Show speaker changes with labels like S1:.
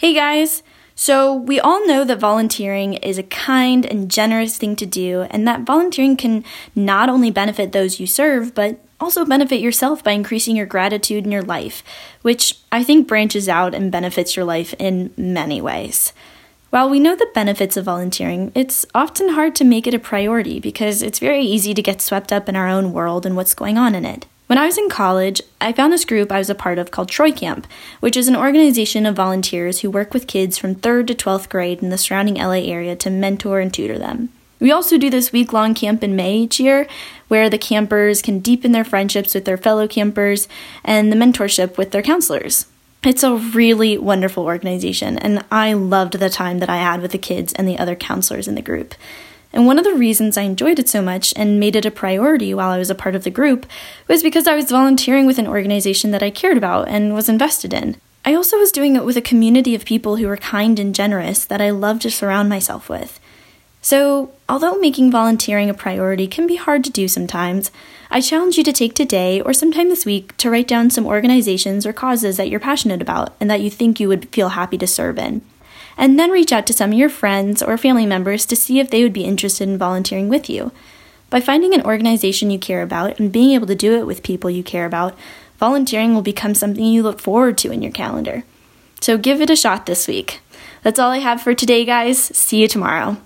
S1: Hey guys! So, we all know that volunteering is a kind and generous thing to do, and that volunteering can not only benefit those you serve, but also benefit yourself by increasing your gratitude in your life, which I think branches out and benefits your life in many ways. While we know the benefits of volunteering, it's often hard to make it a priority because it's very easy to get swept up in our own world and what's going on in it. When I was in college, I found this group I was a part of called Troy Camp, which is an organization of volunteers who work with kids from 3rd to 12th grade in the surrounding LA area to mentor and tutor them. We also do this week long camp in May each year, where the campers can deepen their friendships with their fellow campers and the mentorship with their counselors. It's a really wonderful organization, and I loved the time that I had with the kids and the other counselors in the group. And one of the reasons I enjoyed it so much and made it a priority while I was a part of the group was because I was volunteering with an organization that I cared about and was invested in. I also was doing it with a community of people who were kind and generous that I loved to surround myself with. So, although making volunteering a priority can be hard to do sometimes, I challenge you to take today or sometime this week to write down some organizations or causes that you're passionate about and that you think you would feel happy to serve in and then reach out to some of your friends or family members to see if they would be interested in volunteering with you. By finding an organization you care about and being able to do it with people you care about, volunteering will become something you look forward to in your calendar. So give it a shot this week. That's all I have for today, guys. See you tomorrow.